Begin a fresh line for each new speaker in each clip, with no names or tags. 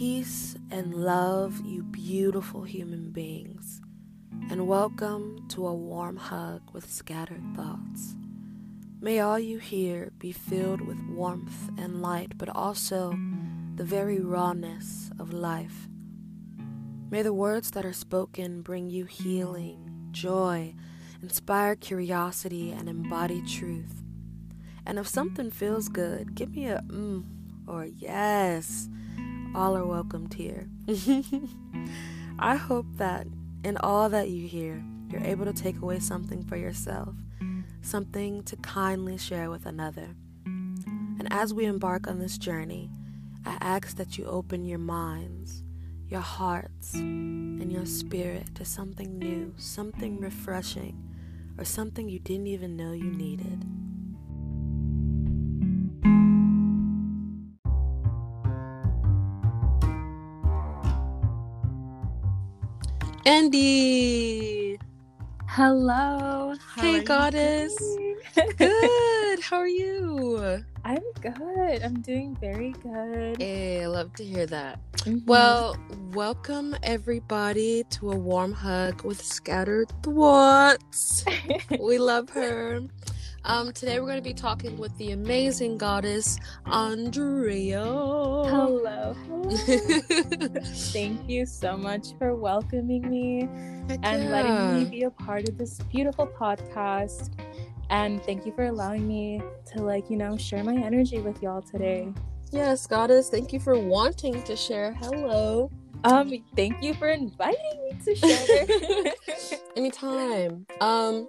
Peace and love, you beautiful human beings, and welcome to a warm hug with scattered thoughts. May all you hear be filled with warmth and light, but also the very rawness of life. May the words that are spoken bring you healing, joy, inspire curiosity, and embody truth. And if something feels good, give me a mm or yes. All are welcomed here. I hope that in all that you hear, you're able to take away something for yourself, something to kindly share with another. And as we embark on this journey, I ask that you open your minds, your hearts, and your spirit to something new, something refreshing, or something you didn't even know you needed. Andie.
Hello.
How hey, goddess. good. How are you?
I'm good. I'm doing very good.
Hey, I love to hear that. Mm-hmm. Well, welcome everybody to a warm hug with scattered thoughts. we love her. Um, today we're going to be talking with the amazing goddess Andrea.
Hello. Thank you so much for welcoming me Heck and yeah. letting me be a part of this beautiful podcast. And thank you for allowing me to, like, you know, share my energy with y'all today.
Yes, goddess. Thank you for wanting to share. Hello.
Um, thank you for inviting me to share.
Anytime. Um,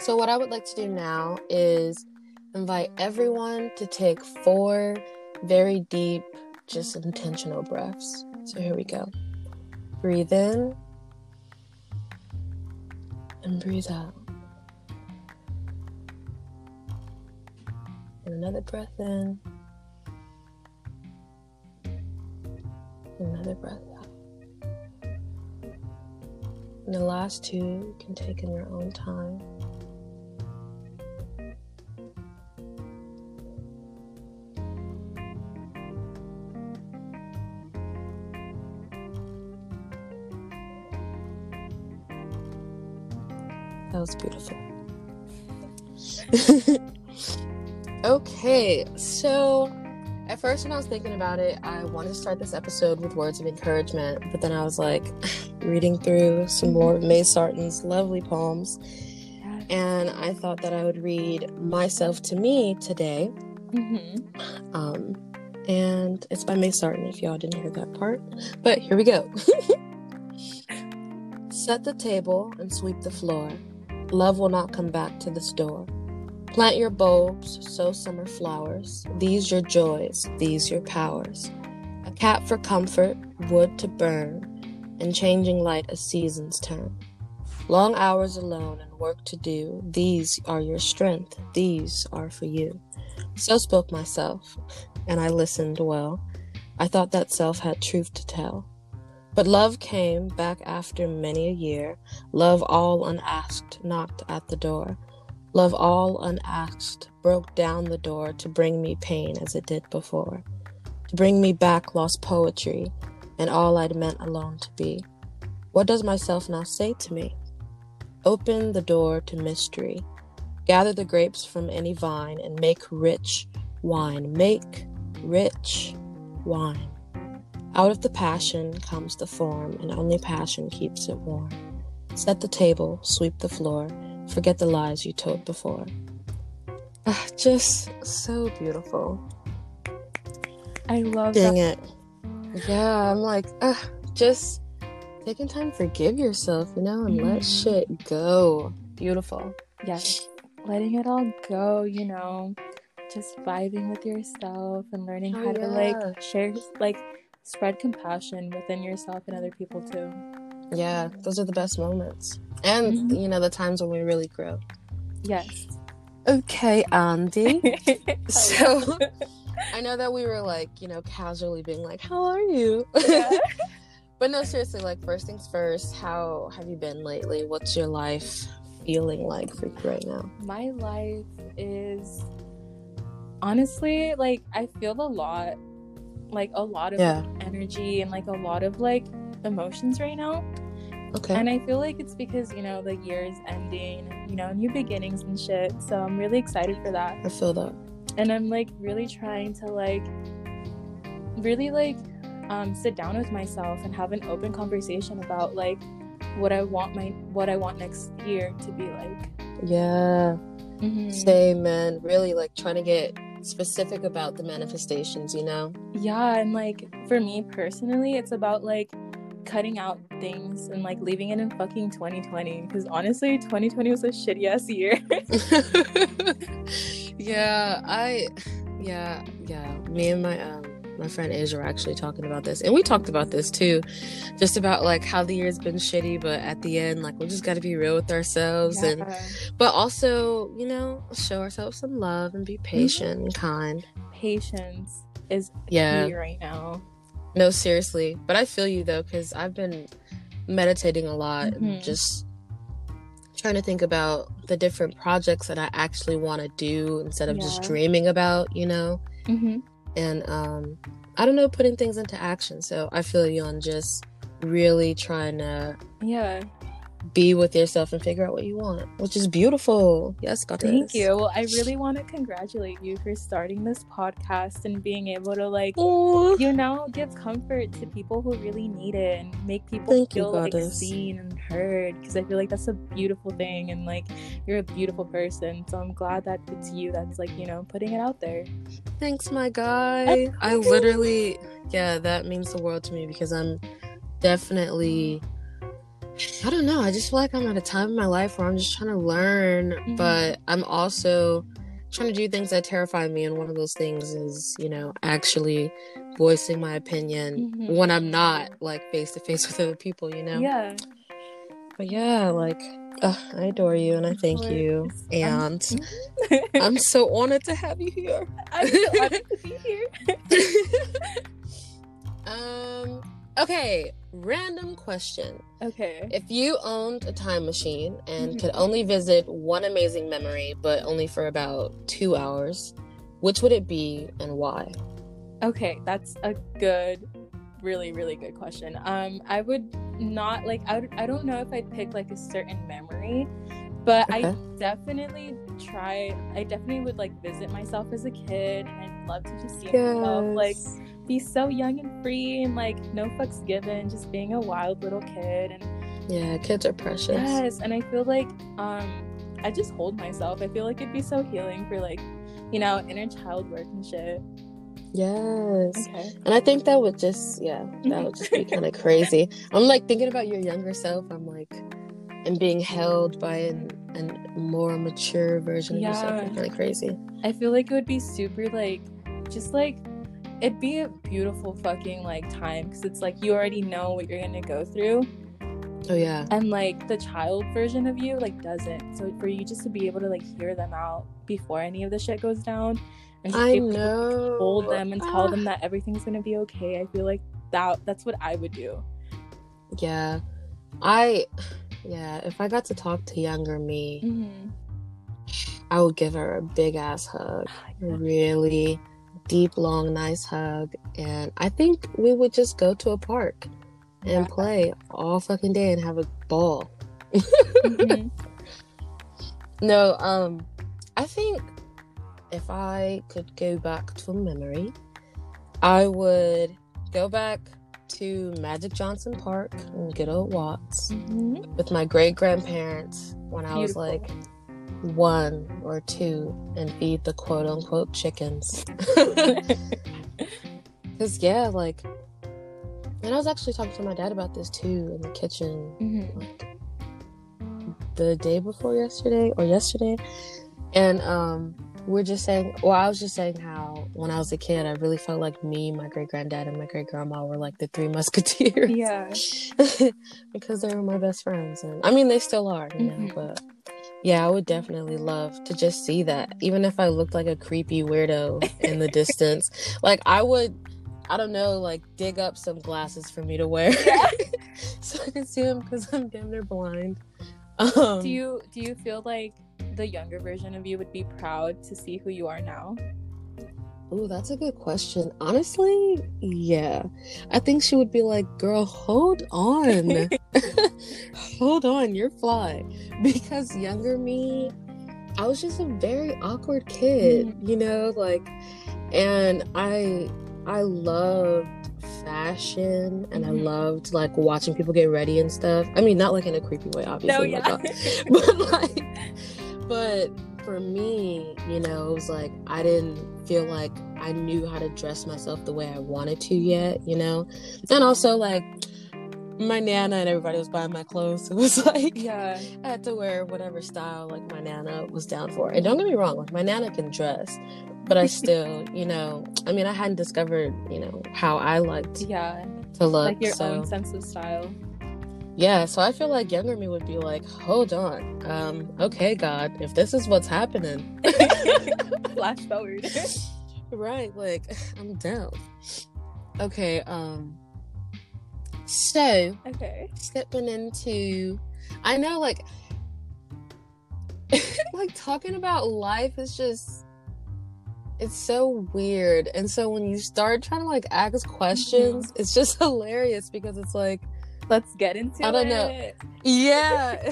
so, what I would like to do now is invite everyone to take four very deep, just intentional breaths. So, here we go. Breathe in and breathe out. And another breath in. Another breath out. And the last two you can take in your own time. That was beautiful. okay, so at first, when I was thinking about it, I wanted to start this episode with words of encouragement, but then I was like reading through some more of May Sarton's lovely poems, and I thought that I would read Myself to Me today. Mm-hmm. Um, and it's by May Sarton, if y'all didn't hear that part. But here we go. Set the table and sweep the floor. Love will not come back to the store. Plant your bulbs, sow summer flowers. These your joys, these your powers. A cat for comfort, wood to burn, and changing light as seasons turn. Long hours alone and work to do, these are your strength, these are for you. So spoke myself, and I listened well. I thought that self had truth to tell. But love came back after many a year. Love all unasked knocked at the door. Love all unasked broke down the door to bring me pain as it did before. To bring me back lost poetry and all I'd meant alone to be. What does myself now say to me? Open the door to mystery. Gather the grapes from any vine and make rich wine. Make rich wine. Out of the passion comes the form, and only passion keeps it warm. Set the table, sweep the floor, forget the lies you told before. Ah, just so beautiful.
I love
Dang that. it. Yeah, I'm like, ah, just taking time to forgive yourself, you know, and mm-hmm. let shit go. Beautiful.
Yes. Letting it all go, you know, just vibing with yourself and learning oh, how yeah. to like share like spread compassion within yourself and other people too.
Yeah, those are the best moments. And, mm-hmm. you know, the times when we really grow.
Yes.
Okay, Andie. so I know that we were like, you know, casually being like, How are you? Yeah. but no, seriously, like first things first, how have you been lately? What's your life feeling like for you right now?
My life is honestly like I feel a lot like a lot of yeah. energy and like a lot of like emotions right now.
Okay.
And I feel like it's because, you know, the year is ending, you know, new beginnings and shit. So I'm really excited for that.
I feel that.
And I'm like really trying to like really like um, sit down with myself and have an open conversation about like what I want my what I want next year to be like.
Yeah.
Mhm.
Same, man. Really like trying to get specific about the manifestations, you know?
Yeah, and like for me personally, it's about like cutting out things and like leaving it in fucking 2020 because honestly 2020 was a shitty ass year
yeah, I yeah, yeah. Me and my um my friend Asia were actually talking about this. And we talked about this too. Just about like how the year's been shitty, but at the end, like we just gotta be real with ourselves and but also, you know, show ourselves some love and be patient and kind.
patience is
Yeah.
key right now
No, seriously. But I feel you though, because I've been meditating a lot
Mhm.
and just trying to think about the different projects that I actually want to do instead of just dreaming about, you know?
hmm
And um I don't know, putting things into action. So I feel you on just really trying to
yeah
be with yourself and figure out what you want, which is beautiful. Yes, got
thank you. Well i really want to congratulate you for starting this podcast and being able to like
Oh,
you know give comfort to people who really need it and make people
Thank you,
feel like seen and heard because i feel like that's a beautiful thing and like you're a beautiful person. So i'm glad that it's you that's like you know putting it out there.
Thanks, my guy. I literally, yeah, that means the world to me because I'm definitely, I don't know, I just feel like I'm at a time in my life where I'm just trying to learn,
Mhm.
but I'm also trying to do things that terrify me. And one of those things is, you know, actually voicing my opinion
Mhm.
when I'm not like face to face with other people, you know?
yeah
But yeah, like, ugh, I adore you and I thank you.
course. I'm-
And I'm so honored to have you here.
i'm so honored to be here
um okay random question
okay
if you owned a time machine and
Mhm.
could only visit one amazing memory but only for about two hours which would it be and why
Okay, that's a good, really, really good question. Um, I would not like. I, would- I don't know if I'd pick like a certain memory, but I definitely try. I definitely would like visit myself as a kid, and I'd love to just see myself like be so young and free and like no fucks given, just being a wild little kid. And
yeah kids are precious
yes, and I feel like um, I just hold myself. I feel like it'd be so healing for like, you know, inner child work and shit.
yes
Okay.
and i think that would just yeah that would just be kind of crazy i'm like thinking about your younger self i'm like and being held by an, an more mature version of yourself
Yeah.
kind of crazy
I feel like it would be super like just like it'd be a beautiful fucking like time because it's like you already know what you're gonna go through
oh yeah
and like the child version of you like doesn't so for you just to be able to like hear them out before any of the shit goes down and just
i
be able to
know
hold them and tell
Ah.
them that everything's gonna be okay I feel like that that's what I would do
Yeah. I yeah, if I got to talk to younger me,
mm-hmm.
I would give her a big ass hug. Really deep, long, nice hug. And I think we would just go to a park and
Yeah.
play all fucking day and have a ball.
Mhm.
No, um I think if I could go back to a memory, I would go back to Magic Johnson Park in good old Watts.
Mhm.
with my great grandparents when I was like one or two and feed the quote unquote chickens. Because, yeah, like, and I was actually talking to my dad about this too in the kitchen
Mhm.
like the day before yesterday or yesterday. And, um, we're just saying, well, I was just saying how when I was a kid, I really felt like me, my great granddad, and my great grandma were like the three musketeers
yeah
because they were my best friends and i mean they still are you know
Mhm.
but yeah i would definitely love to just see that even if i looked like a creepy weirdo in the distance like i would i don't know like dig up some glasses for me to wear so i can see them because i'm damn near blind um
do you do you feel like the younger version of you would be proud to see who you are now
Oh, that's a good question. Honestly, yeah. I think she would be like, girl, hold on. hold on, you're fly. Because younger me, I was just a very awkward kid, mm-hmm. you know, like and I I loved fashion and mm-hmm. I loved like watching people get ready and stuff. I mean, not like in a creepy way, obviously.
No, yeah.
but like but for me, you know, it was like I didn't feel like I knew how to dress myself the way I wanted to yet, you know? And also like my nana and everybody was buying my clothes. It was like
yeah,
I had to wear whatever style like my nana was down for. And don't get me wrong, like my nana can dress, but I still, you know, I mean, I hadn't discovered, you know, how I liked
yeah
to look.
Like your
so.
own sense of style
yeah so i feel like younger me would be like hold on um okay god if this is what's happening
flash forward
right like i'm down okay um so
okay
stepping into i know like like talking about life is just it's so weird and so when you start trying to like ask questions mm-hmm. it's just hilarious because it's like
let's get into
I don't
it.
know. Yeah.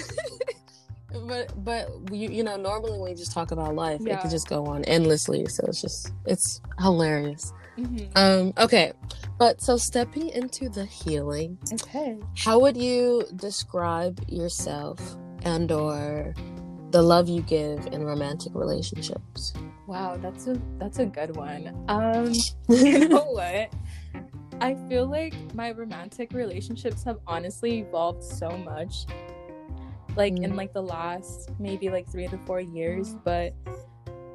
but but you you know normally when you just talk about life yeah. it could just go on endlessly so it's just it's hilarious mm-hmm. um okay but so stepping into the healing
okay
how would you describe yourself and or the love you give in romantic relationships
wow that's a that's a good one um you know what I feel like my romantic relationships have honestly evolved so much. Like mm. in like the last maybe like 3 to 4 years, but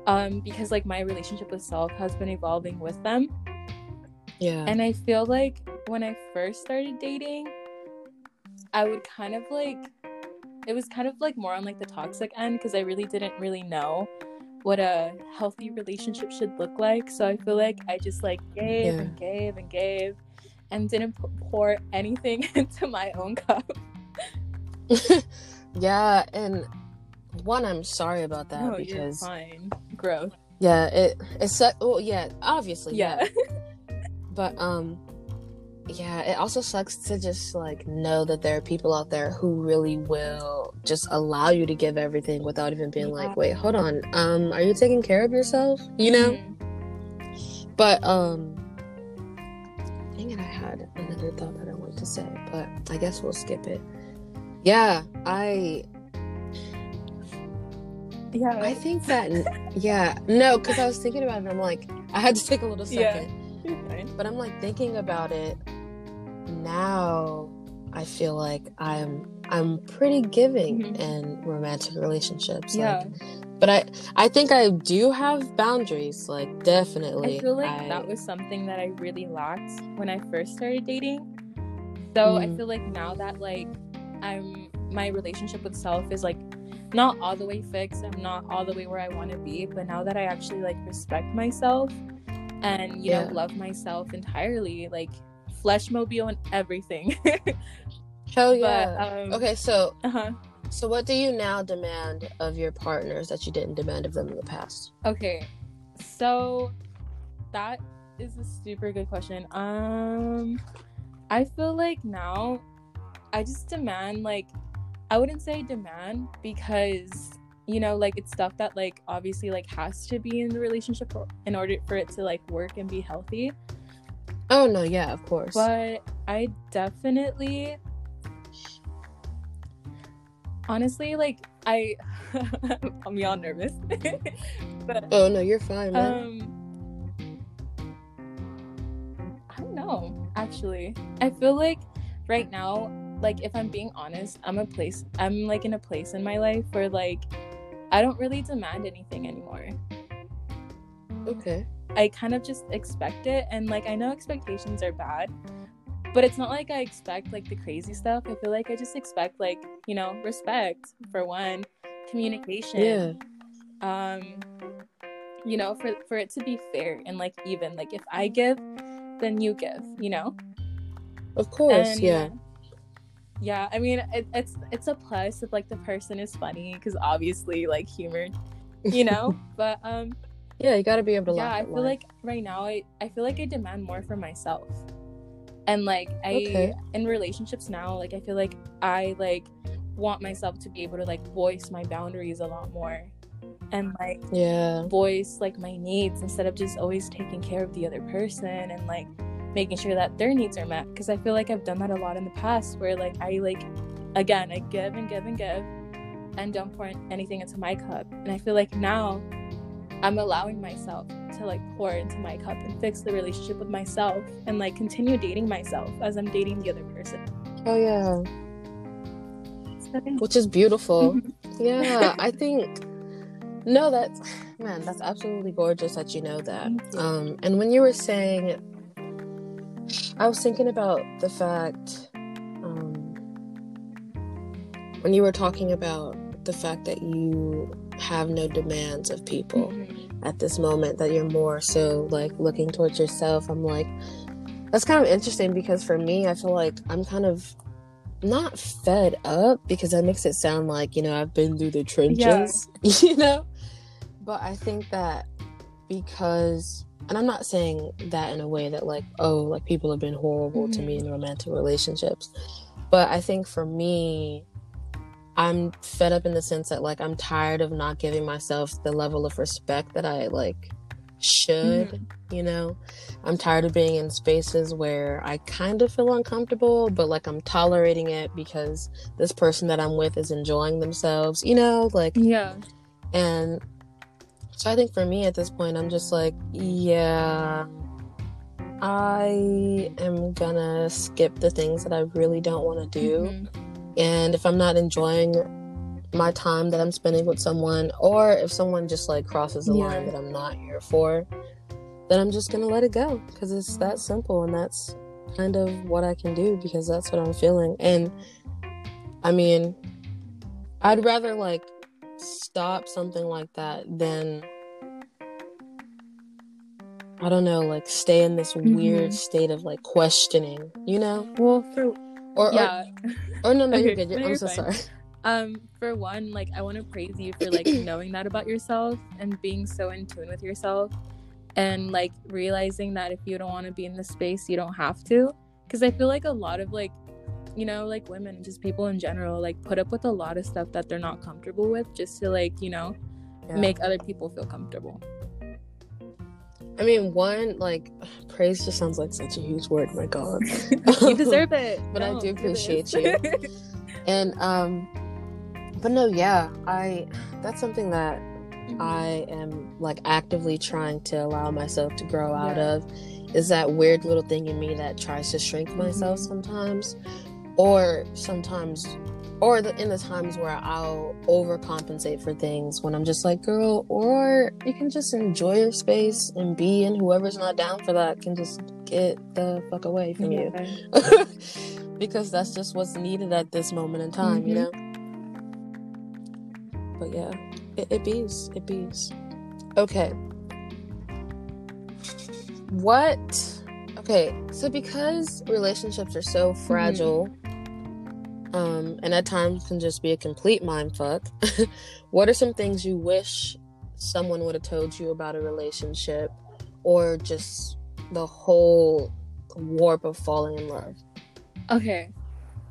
um because like my relationship with self has been evolving with them.
Yeah.
And I feel like when I first started dating, I would kind of like it was kind of like more on like the toxic end because I really didn't really know what a healthy relationship should look like. So I feel like I just like gave yeah. and gave and gave and didn't pour anything into my own cup.
yeah, and one, I'm sorry about that
no,
because
fine. Growth.
Yeah, it it's well, yeah, obviously,
yeah.
yeah. but um, yeah, it also sucks to just like know that there are people out there who really will just allow you to give everything without even being yeah. like, wait, hold on, um, are you taking care of yourself? You know. Mm-hmm. But um, dang it, I had another thought that I wanted to say, but I guess we'll skip it. Yeah, I.
Yeah,
I think that. yeah, no, because I was thinking about it. I'm like, I had to take a little second.
Yeah.
But I'm like thinking about it now I feel like I'm I'm pretty giving mm-hmm. in romantic relationships.
Yeah.
Like, but I I think I do have boundaries, like definitely.
I feel like I, that was something that I really lacked when I first started dating. So mm. I feel like now that like I'm my relationship with self is like not all the way fixed. I'm not all the way where I want to be, but now that I actually like respect myself and you yeah. know love myself entirely, like flesh mobile and everything.
Hell yeah. But, um, okay, so uh-huh. so what do you now demand of your partners that you didn't demand of them in the past?
Okay. So that is a super good question. Um I feel like now I just demand like I wouldn't say demand because you know like it's stuff that like obviously like has to be in the relationship in order for it to like work and be healthy
Oh no, yeah, of course.
But I definitely honestly like I I'm all nervous.
but Oh no, you're fine, man.
Um I don't know, actually. I feel like right now, like if I'm being honest, I'm a place I'm like in a place in my life where like I don't really demand anything anymore.
Okay.
I kind of just expect it. And like, I know expectations are bad, but it's not like I expect like the crazy stuff. I feel like I just expect like, you know, respect for one, communication.
Yeah.
Um, you know, for for it to be fair and like even. Like if I give, then you give, you know?
Of course, and, yeah.
Yeah, I mean it, it's it's a plus if like the person is funny because obviously like humor, you know. but um,
yeah, you got to be able to.
Yeah, I feel life. like right now I I feel like I demand more for myself, and like I okay. in relationships now, like I feel like I like want myself to be able to like voice my boundaries a lot more and like
yeah
voice like my needs instead of just always taking care of the other person and like making sure that their needs are met because i feel like i've done that a lot in the past where like i like again i give and give and give and don't pour anything into my cup. And i feel like now i'm allowing myself to like pour into my cup and fix the relationship with myself and like continue dating myself as i'm dating the other person.
Oh yeah. Which is beautiful. Yeah i think no, that's man, that's absolutely gorgeous that you know that. Um, and when you were saying, I was thinking about the fact um, when you were talking about the fact that you have no demands of people mm-hmm. at this moment, that you're more so like looking towards yourself. I'm like, that's kind of interesting because for me, I feel like I'm kind of not fed up because that makes it sound like you know I've been through the trenches, yeah. you know. But I think that because, and I'm not saying that in a way that, like, oh, like people have been horrible mm-hmm. to me in mm-hmm. romantic relationships. But I think for me, I'm fed up in the sense that, like, I'm tired of not giving myself the level of respect that I, like, should, mm-hmm. you know? I'm tired of being in spaces where I kind of feel uncomfortable, but like I'm tolerating it because this person that I'm with is enjoying themselves, you know? Like,
yeah.
And so I think for me at this point, I'm just like, yeah, I am gonna skip the things that I really don't want to do. Mm-hmm. And if I'm not enjoying my time that I'm spending with someone, or if someone just like crosses the yeah. line that I'm not here for, then I'm just gonna let it go because it's that simple and that's kind of what I can do because that's what I'm feeling. And I mean, I'd rather like stop something like that than I don't know, like stay in this mm-hmm. weird state of like questioning, you know?
Well, for
or yeah, or, or no, no, okay, you're good. You're, no, I'm you're so fine. sorry.
Um, for one, like I want to praise you for like knowing that about yourself and being so in tune with yourself, and like realizing that if you don't want to be in the space, you don't have to. Because I feel like a lot of like you know, like women, just people in general, like put up with a lot of stuff that they're not comfortable with just to like, you know, yeah. make other people feel comfortable.
I mean, one, like, praise just sounds like such a huge word. My God.
you deserve it.
but no, I do appreciate you. and, um, but no, yeah, I, that's something that mm-hmm. I am like actively trying to allow myself to grow out yeah. of is that weird little thing in me that tries to shrink myself mm-hmm. sometimes or sometimes or the, in the times where I'll overcompensate for things when I'm just like, girl, or you can just enjoy your space and be, and whoever's not down for that can just get the fuck away from yeah. you. because that's just what's needed at this moment in time, mm-hmm. you know? But yeah, it, it bees. It bees. Okay. What? Okay, so because relationships are so mm-hmm. fragile. Mm-hmm um, and at times can just be a complete mind fuck. what are some things you wish someone would have told you about a relationship or just the whole warp of falling in love?
Okay.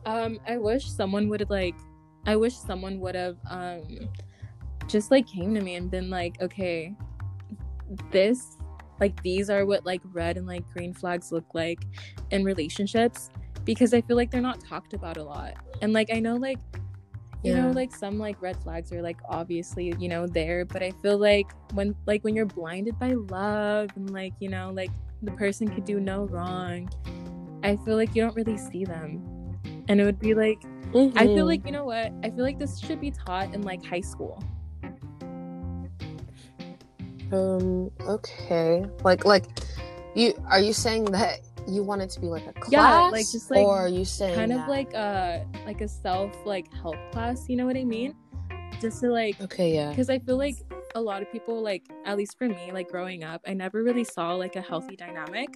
Um, I wish someone would have like I wish someone would have um just like came to me and been like, okay, this like these are what like red and like green flags look like in relationships because I feel like they're not talked about a lot. And like I know like you yeah. know like some like red flags are like obviously you know there but i feel like when like when you're blinded by love and like you know like the person could do no wrong i feel like you don't really see them and it would be like mm-hmm. i feel mm-hmm. like you know what i feel like this should be taught in like high school
um okay like like you are you saying that you want it to be like a class yeah like just like or you saying
kind
that?
of like a like a self like help class you know what i mean just to like
okay yeah
because i feel like a lot of people like at least for me like growing up i never really saw like a healthy dynamic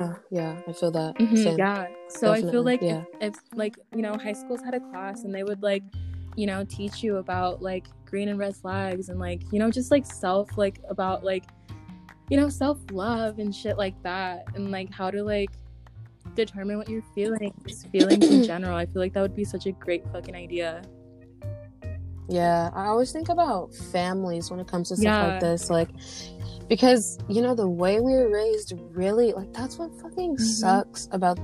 uh, yeah i feel that
mm-hmm, yeah so Definitely. i feel like yeah. if, if like you know high schools had a class and they would like you know teach you about like green and red flags and like you know just like self like about like you know self love and shit like that and like how to like determine what you're feeling just feelings in general i feel like that would be such a great fucking idea
yeah i always think about families when it comes to stuff yeah. like this like because you know the way we were raised really like that's what fucking mm-hmm. sucks about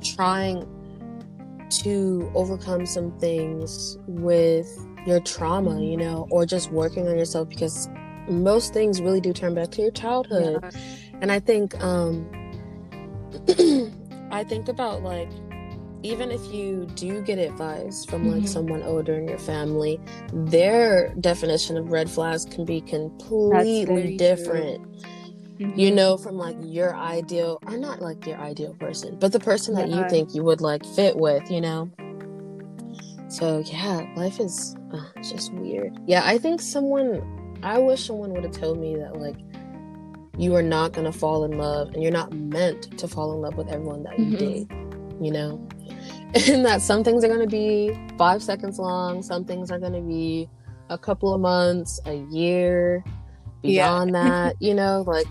trying to overcome some things with your trauma, you know, or just working on yourself because most things really do turn back to your childhood. Yeah. And I think um I think about like even if you do get advice from like mm-hmm. someone older in your family, their definition of red flags can be completely different. Mm-hmm. You know, from like your ideal, or not like your ideal person, but the person that yeah. you think you would like fit with, you know? So, yeah, life is uh, just weird. Yeah, I think someone, I wish someone would have told me that, like, you are not going to fall in love and you're not meant to fall in love with everyone that you mm-hmm. date, you know? And that some things are going to be five seconds long, some things are going to be a couple of months, a year, beyond yeah. that, you know, like,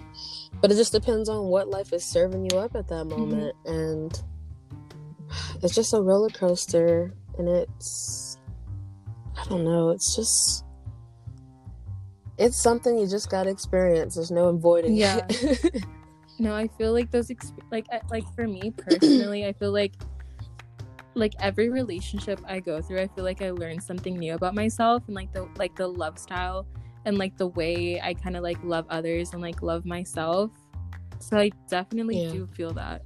but it just depends on what life is serving you up at that mm-hmm. moment. Mm-hmm. And it's just a roller coaster. And it's, I don't know, it's just, it's something you just got to experience. There's no avoiding it. yeah. it.
no, I feel like those, exp- like, like for me personally, I feel like like every relationship I go through, I feel like I learn something new about myself and like the like the love style and like the way I kind of like love others and like love myself. So I definitely yeah. do feel that.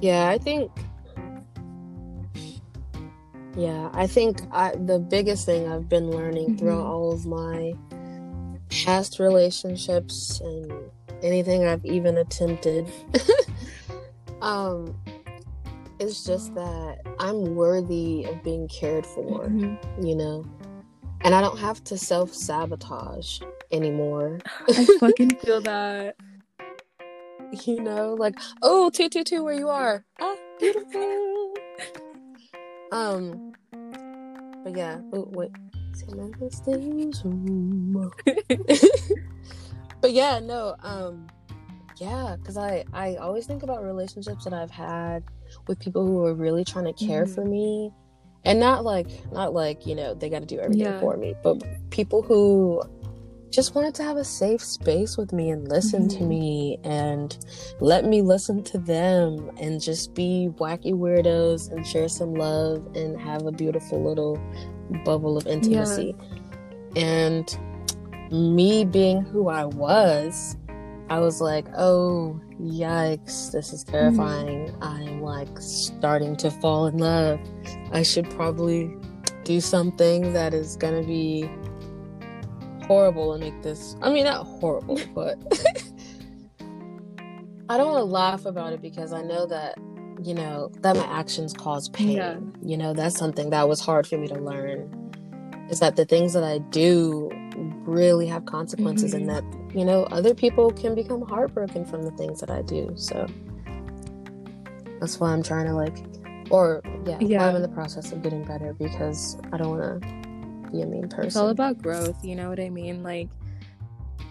Yeah, I think yeah, I think I, the biggest thing I've been learning mm-hmm. throughout all of my past relationships and anything I've even attempted um is just that I'm worthy of being cared for, mm-hmm. you know and I don't have to self sabotage anymore.
I fucking feel that.
You know, like, oh, two two two, where you are? Ah, beautiful. Um, but yeah. Oh wait. but yeah, no. Um, yeah, because I I always think about relationships that I've had with people who are really trying to care mm-hmm. for me and not like not like you know they got to do everything yeah. for me but people who just wanted to have a safe space with me and listen mm-hmm. to me and let me listen to them and just be wacky weirdos and share some love and have a beautiful little bubble of intimacy yeah. and me being who i was i was like oh yikes, this is terrifying. Mm-hmm. I'm like starting to fall in love. I should probably do something that is gonna be horrible and make this. I mean, not horrible, but I don't want to laugh about it because I know that, you know, that my actions cause pain. Yeah. You know, that's something that was hard for me to learn. Is that the things that I do really have consequences mm-hmm. and that you know other people can become heartbroken from the things that i do so that's why i'm trying to like or yeah, yeah. i'm in the process of getting better because i don't want to be a mean person
it's all about growth you know what i mean like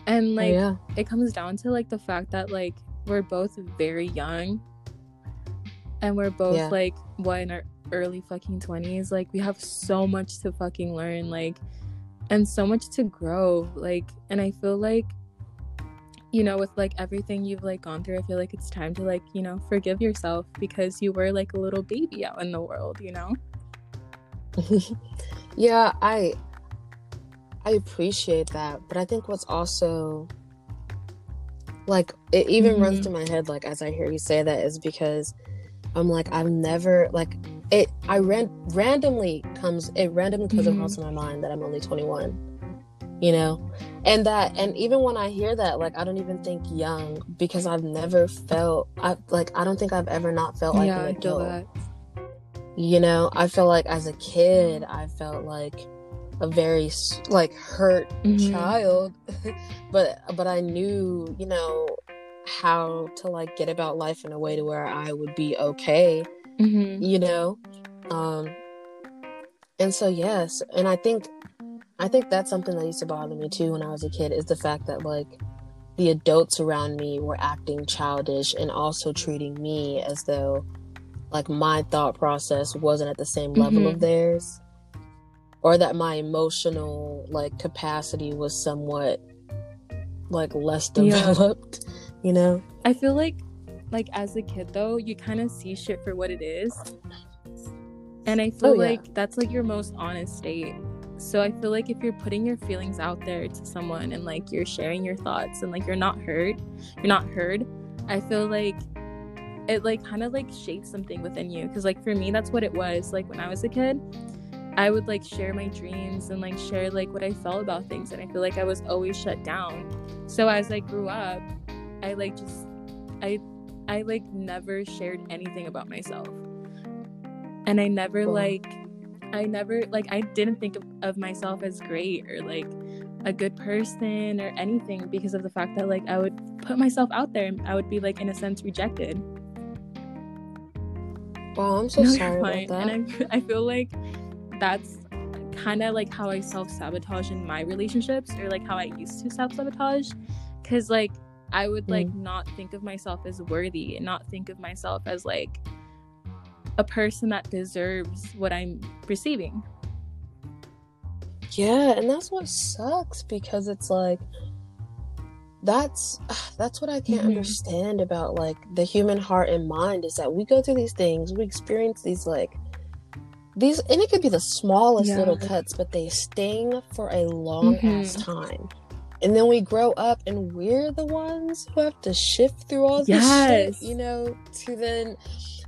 and oh, like yeah. it comes down to like the fact that like we're both very young and we're both yeah. like what in our early fucking 20s like we have so much to fucking learn like and so much to grow like and i feel like you know with like everything you've like gone through i feel like it's time to like you know forgive yourself because you were like a little baby out in the world you know
yeah i i appreciate that but i think what's also like it even mm-hmm. runs to my head like as i hear you say that is because i'm like i've never like it I ran randomly comes it randomly comes mm-hmm. across my mind that I'm only 21 you know and that and even when i hear that like i don't even think young because i've never felt i like i don't think i've ever not felt like yeah, an adult you know i feel like as a kid i felt like a very like hurt mm-hmm. child but but i knew you know how to like get about life in a way to where i would be okay mm-hmm. you know um and so yes, and I think I think that's something that used to bother me too when I was a kid is the fact that like the adults around me were acting childish and also treating me as though like my thought process wasn't at the same level mm-hmm. of theirs or that my emotional like capacity was somewhat like less developed yeah. you know
i feel like like as a kid though you kind of see shit for what it is and i feel oh, like yeah. that's like your most honest state so I feel like if you're putting your feelings out there to someone and like you're sharing your thoughts and like you're not heard, you're not heard, I feel like it like kind of like shapes something within you because like for me that's what it was like when I was a kid. I would like share my dreams and like share like what I felt about things and I feel like I was always shut down. So as I grew up, I like just I I like never shared anything about myself. And I never like I never like I didn't think of, of myself as great or like a good person or anything because of the fact that like I would put myself out there and I would be like in a sense rejected.
Wow, I'm so no, sorry about that.
And I, I feel like that's kind of like how I self sabotage in my relationships or like how I used to self sabotage because like I would like mm. not think of myself as worthy and not think of myself as like a person that deserves what I'm receiving.
Yeah, and that's what sucks because it's like that's that's what I can't mm-hmm. understand about like the human heart and mind is that we go through these things, we experience these like these and it could be the smallest yeah. little cuts, but they sting for a long mm-hmm. ass time. And then we grow up and we're the ones who have to shift through all this yes. shit, you know, to then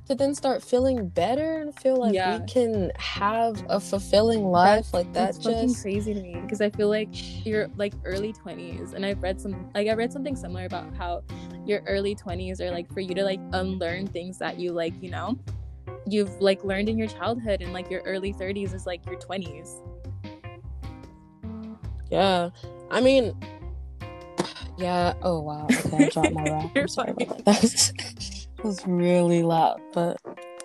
to then start feeling better and feel like yeah. we can have a fulfilling life that's, like that. That's
just... fucking crazy to me because I feel like you're like early twenties, and I've read some like I read something similar about how your early twenties are like for you to like unlearn things that you like, you know, you've like learned in your childhood, and like your early thirties is like your twenties.
Yeah, I mean, yeah. Oh wow. Okay, I dropped my rock. I'm sorry about that. was really loud, but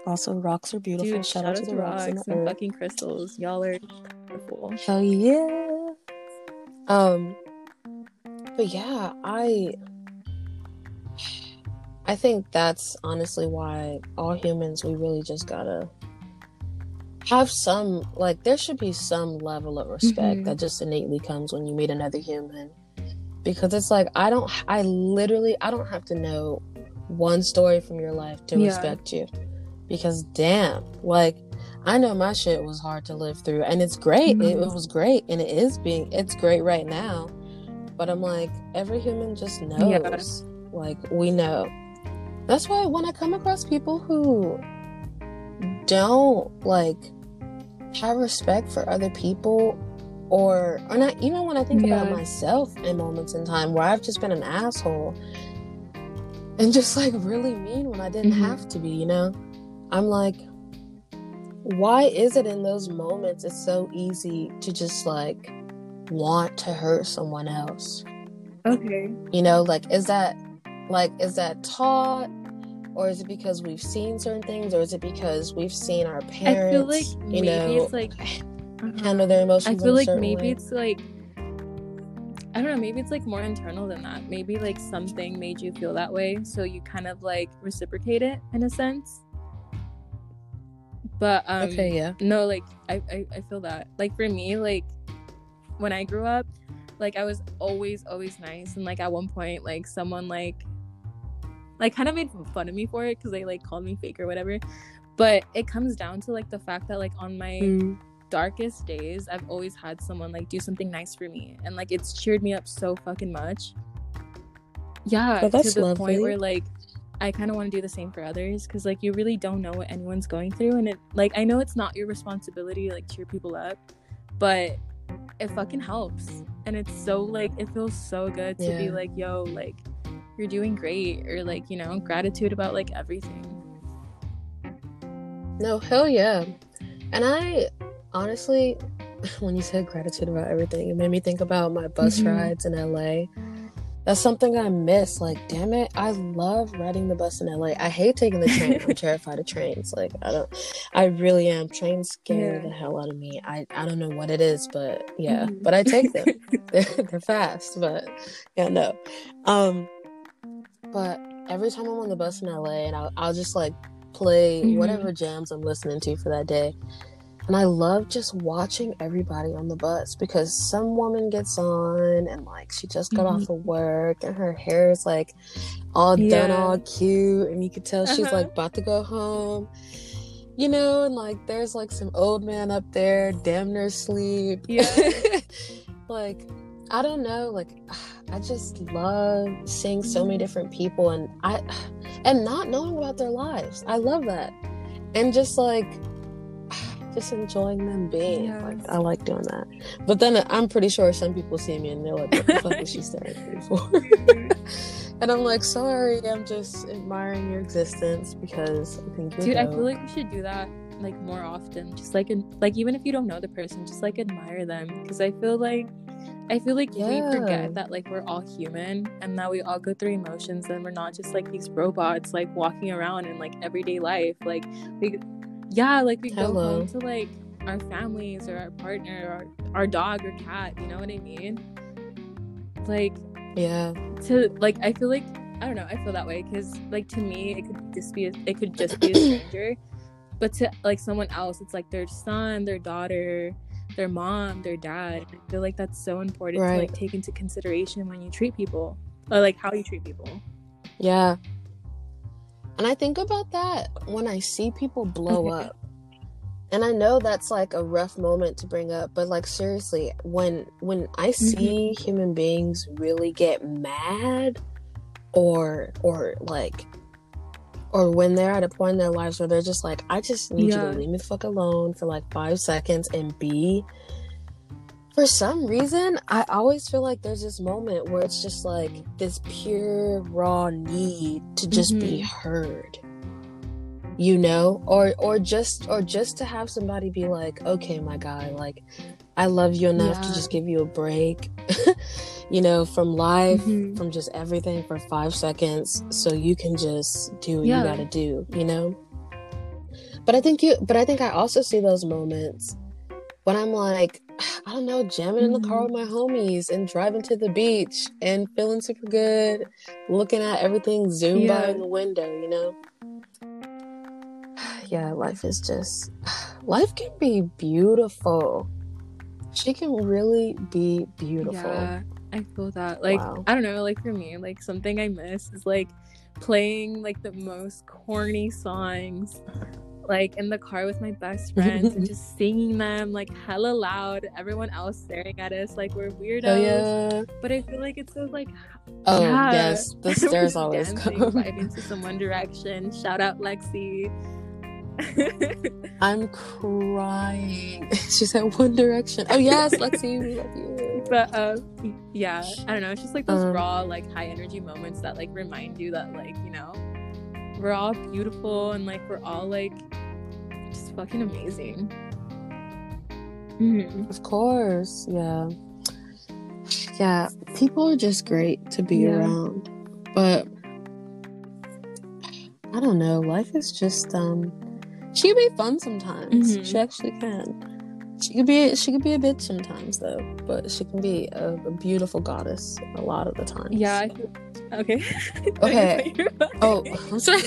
also rocks are beautiful.
Dude, shout, shout out to the rocks, rocks and, and fucking crystals. Y'all are beautiful.
Hell yeah. Um, but yeah, I I think that's honestly why all humans we really just gotta have some like there should be some level of respect mm-hmm. that just innately comes when you meet another human because it's like I don't I literally I don't have to know one story from your life to yeah. respect you. Because damn, like I know my shit was hard to live through and it's great. Mm-hmm. It, it, was great and it is being it's great right now. But I'm like every human just knows. Yeah. Like we know. That's why when I come across people who don't like have respect for other people or or not even when I think yeah. about myself in moments in time where I've just been an asshole and just like really mean when I didn't mm-hmm. have to be, you know? I'm like, why is it in those moments it's so easy to just like want to hurt someone else?
Okay.
You know, like, is that like, is that taught? Or is it because we've seen certain things, or is it because we've seen our parents, I feel like you know, it's like handle their emotions?
I feel like maybe way? it's like I don't know, maybe it's like more internal than that. Maybe like something made you feel that way, so you kind of like reciprocate it in a sense. But um
okay, yeah.
No, like I, I I feel that. Like for me, like when I grew up, like I was always always nice, and like at one point, like someone like like kind of made fun of me for it because they like called me fake or whatever. But it comes down to like the fact that like on my mm darkest days, I've always had someone like do something nice for me, and like it's cheered me up so fucking much. Yeah, to the lovely. point where like I kind of want to do the same for others because like you really don't know what anyone's going through, and it like I know it's not your responsibility like cheer people up, but it fucking helps, and it's so like it feels so good to yeah. be like yo like you're doing great or like you know gratitude about like everything.
No, hell yeah. And I honestly, when you said gratitude about everything, it made me think about my bus mm-hmm. rides in LA that's something I miss. Like, damn it, I love riding the bus in LA. I hate taking the train. I'm terrified of trains. Like, I don't, I really am. Trains scare yeah. the hell out of me. I, I don't know what it is, but yeah, mm-hmm. but I take them. they're, they're fast, but yeah, no. Um, but every time I'm on the bus in LA, and I'll, I'll just like play mm-hmm. whatever jams I'm listening to for that day. And I love just watching everybody on the bus because some woman gets on and like she just got mm-hmm. off of work and her hair is like all yeah. done all cute and you can tell uh-huh. she's like about to go home. You know, and like there's like some old man up there, damn near sleep. Yeah. like I don't know, like I just love seeing so many different people and I and not knowing about their lives. I love that. And just like just enjoying them being. Yes. Like I like doing that. But then I'm pretty sure some people see me and they're like, "What the fuck is she staring at for?" and I'm like, "Sorry, I'm just admiring your existence because I think
Dude, dope. I feel like we should do that like more often. Just like in, like even if you don't know the person, just like admire them because I feel like I feel like yeah. we forget that like we're all human and that we all go through emotions and we're not just like these robots like walking around in like everyday life. Like we yeah, like we Hello. go home to like our families or our partner or our dog or cat, you know what I mean? Like
yeah.
To like I feel like I don't know, I feel that way cuz like to me it could just be a, it could just be a stranger. but to like someone else it's like their son, their daughter, their mom, their dad. I feel like that's so important right. to like take into consideration when you treat people or like how you treat people.
Yeah. And I think about that when I see people blow up. And I know that's like a rough moment to bring up, but like seriously, when when I see mm-hmm. human beings really get mad or or like or when they're at a point in their lives where they're just like, I just need yeah. you to leave me fuck alone for like five seconds and be. For some reason, I always feel like there's this moment where it's just like this pure raw need to just mm-hmm. be heard. You know, or or just or just to have somebody be like, okay, my guy, like, I love you enough yeah. to just give you a break. you know, from life, mm-hmm. from just everything for five seconds, so you can just do what yeah. you gotta do, you know? But I think you, but I think I also see those moments when I'm like, I don't know, jamming in the car with mm-hmm. my homies and driving to the beach and feeling super good, looking at everything zoom yeah. by in the window, you know? Yeah, life is just, life can be beautiful. She can really be beautiful.
Yeah. I feel that. Like, wow. I don't know, like for me, like something I miss is like playing like the most corny songs like in the car with my best friends and just singing them like hella loud, everyone else staring at us like we're weirdos. Oh, yeah. But I feel like it's so like
Oh yeah, yes, the stairs always dancing, come.
Vibing to some One Direction. Shout out Lexi.
I'm crying. she said One Direction. Oh yes, Lexi, we love you.
But uh, yeah, I don't know. It's just like those um, raw, like high energy moments that like remind you that like you know we're all beautiful and like we're all like just fucking amazing.
Mm-hmm. Of course, yeah, yeah. People are just great to be yeah. around, but I don't know. Life is just um she can be fun sometimes. Mm-hmm. She actually can. She could be she could be a bitch sometimes though, but she can be a, a beautiful goddess a lot of the time.
Yeah. Okay.
Okay. oh, I'm sorry.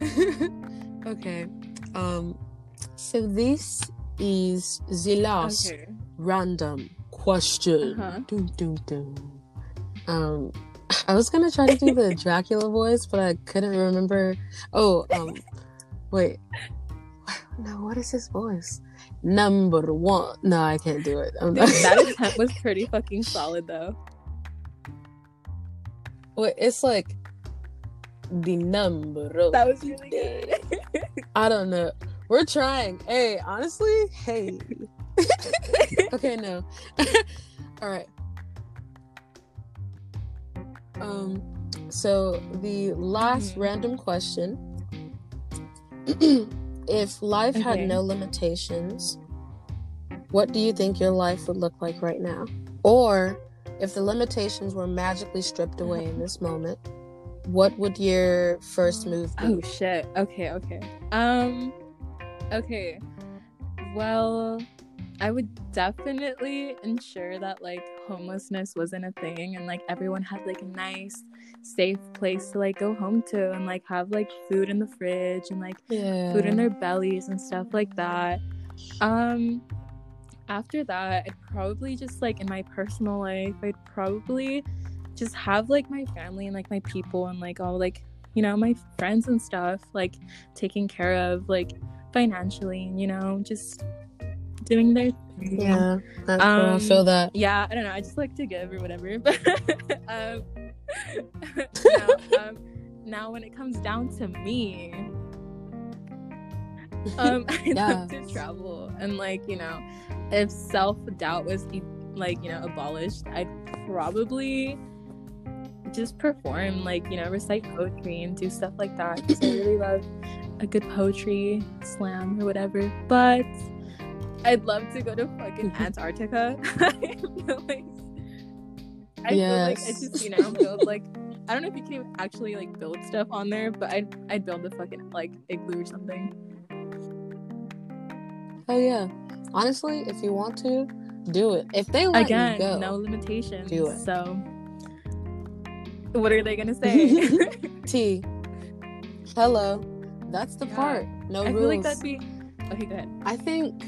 okay. Um. So this is the last okay. random question. Uh-huh. Doom, doom, doom. Um I was gonna try to do the Dracula voice, but I couldn't remember. Oh, um, wait. No, what is his voice? Number one. No, I can't do it.
Dude, that attempt was pretty fucking solid, though.
It's like the number.
That was really good.
I don't know. We're trying. Hey, honestly, hey. okay, no. All right. Um, so the last mm-hmm. random question: If life okay. had no limitations, what do you think your life would look like right now? Or if the limitations were magically stripped away in this moment, what would your first move be?
Oh shit. Okay, okay. Um okay. Well, I would definitely ensure that like homelessness wasn't a thing and like everyone had like a nice safe place to like go home to and like have like food in the fridge and like
yeah.
food in their bellies and stuff like that. Um after that, I'd probably just like in my personal life, I'd probably just have like my family and like my people and like all like you know my friends and stuff like taken care of like financially you know just doing their
thing. yeah that's um, I feel that
yeah I don't know I just like to give or whatever but um, now, um, now when it comes down to me um I yeah. love to travel and like you know if self doubt was like you know abolished I'd probably just perform, like, you know, recite poetry and do stuff like that. Because I really love a good poetry slam or whatever. But I'd love to go to fucking mm-hmm. Antarctica. I feel like I yes. feel like I just, you know, build like I don't know if you can even actually like build stuff on there, but I'd I'd build a fucking like igloo or something.
Oh yeah. Honestly, if you want to, do it. If they let Again, you go,
no limitations. Do it. So what are they gonna say?
T. Hello. That's the yeah. part. No
I
rules.
feel like that'd be. Okay, go ahead.
I think.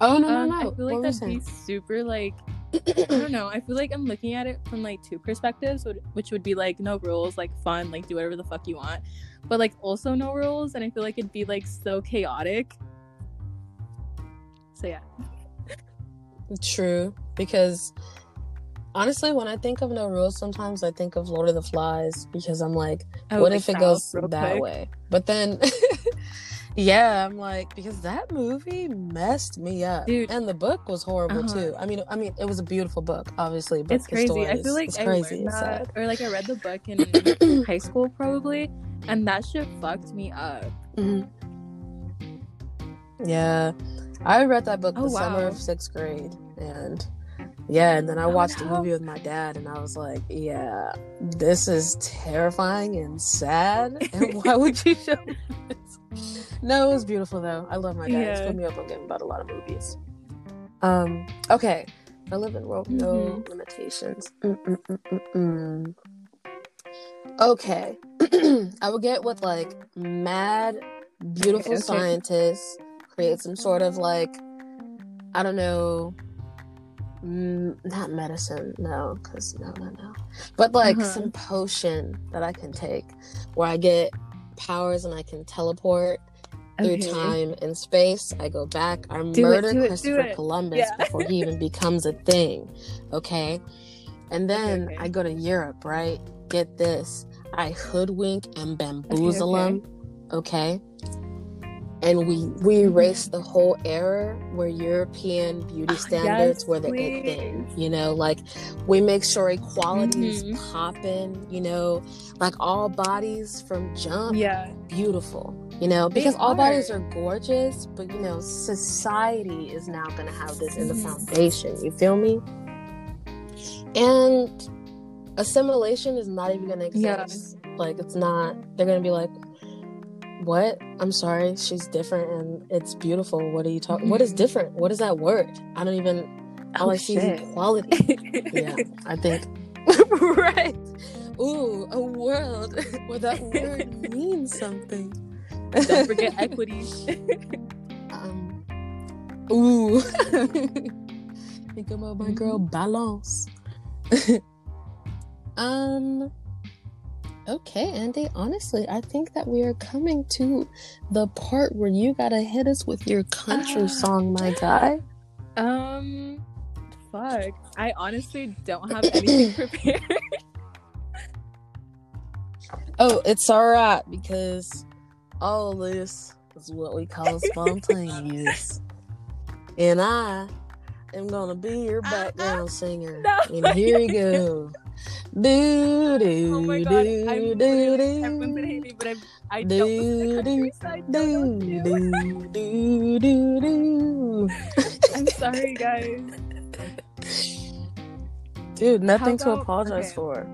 Oh no
um,
no
no! I feel like what that'd be super like. I don't know. I feel like I'm looking at it from like two perspectives, which would be like no rules, like fun, like do whatever the fuck you want, but like also no rules, and I feel like it'd be like so chaotic. So yeah.
True, because honestly, when I think of no rules, sometimes I think of Lord of the Flies because I'm like, oh, what if it goes that quick. way? But then, yeah, I'm like, because that movie messed me up,
dude,
and the book was horrible uh-huh. too. I mean, I mean, it was a beautiful book, obviously, but
it's crazy. I feel like I crazy. learned that, or like I read the book in high school probably, and that shit fucked me up.
Mm-hmm. Yeah, I read that book oh, the wow. summer of sixth grade, and yeah, and then I oh, watched the movie with my dad, and I was like, "Yeah, this is terrifying and sad. And why would you show this?" No, it was beautiful though. I love my dad. Yeah. He's put me up on game about a lot of movies. Um. Okay, I live in world no mm-hmm. limitations. Mm-mm-mm-mm. Okay, I would get with like mad, beautiful okay, okay. scientists, create some sort of like, I don't know Mm, not medicine, no, because no, no, no. But like uh-huh. some potion that I can take where I get powers and I can teleport okay. through time and space. I go back, I do murder it, Christopher it, Columbus yeah. before he even becomes a thing. Okay. And then okay, okay. I go to Europe, right? Get this. I hoodwink and bamboozle them. Okay and we we erase the whole era where European beauty ah, standards yes, were the please. thing. You know, like we make sure equality mm-hmm. is popping. You know, like all bodies from jump,
yeah,
beautiful. You know, because all bodies are gorgeous, but you know, society is now going to have this in the mm-hmm. foundation. You feel me? And assimilation is not even going to exist. Yeah. Like it's not. They're going to be like, what? I'm sorry, she's different and it's beautiful. What are you talking? What is different? What is that word? I don't even. All oh, I see shit. is equality. yeah, I think. right. Ooh, a world where that word means something.
Don't forget equity.
um. Ooh. Think about my girl mm-hmm. balance. um Okay, Andie, honestly, I think that we are coming to the part where you gotta hit us with your country uh, song, my guy.
Um, fuck. I honestly don't have anything prepared.
oh, it's alright because all of this is what we call spontaneous. and I am gonna be your background singer. No, and here you go. Do do oh my God, do I'm do do. Everyone's gonna but I'm, I do, don't do, do, do, do, do, do.
I'm sorry, guys.
Dude, nothing about, to apologize okay. for.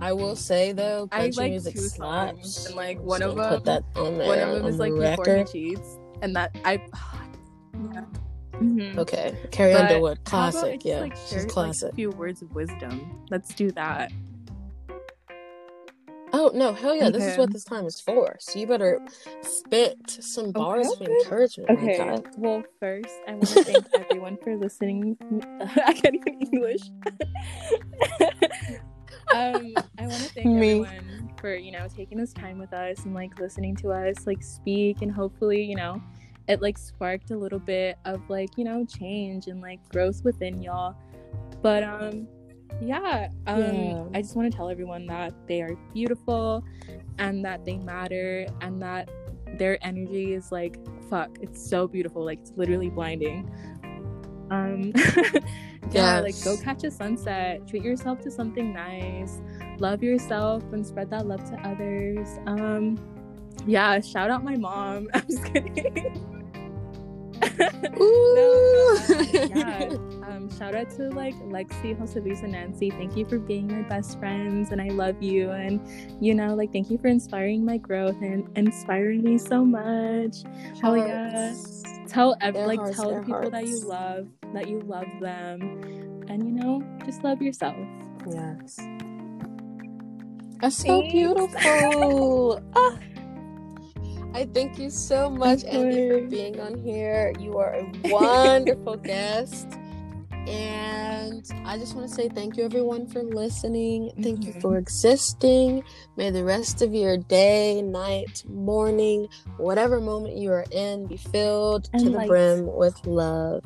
I will say though, country
I like
music
two
slaps.
Songs, and like one of them, put that on there, one of them is like
record.
before he cheats, and that I.
yeah. Mm-hmm. Okay, Carrie but Underwood, classic. Yeah, like, she's classic.
Like, a few words of wisdom. Let's do that.
Oh no, hell yeah! Okay. This is what this time is for. So you better spit some bars okay. of encouragement.
Okay. Well, first I want to thank everyone for listening. I can't even English. um, I want to thank Me. everyone for you know taking this time with us and like listening to us like speak and hopefully you know it like sparked a little bit of like you know change and like growth within y'all but um yeah um yeah. i just want to tell everyone that they are beautiful and that they matter and that their energy is like fuck it's so beautiful like it's literally blinding um yeah yes. like go catch a sunset treat yourself to something nice love yourself and spread that love to others um yeah shout out my mom i'm just kidding no, yeah. Um, shout out to like Lexi, Jose Luis, and Nancy. Thank you for being my best friends, and I love you. And you know, like, thank you for inspiring my growth and inspiring me so much. Hell yeah! Tell ev- like hearts, tell the people hearts. that you love that you love them, and you know, just love yourself.
Yes. That's so beautiful. ah. I thank you so much, Andie, for being on here. You are a wonderful guest. And I just want to say thank you, everyone, for listening. Thank mm-hmm. you for existing. May the rest of your day, night, morning, whatever moment you are in, be filled and to light. the brim with love.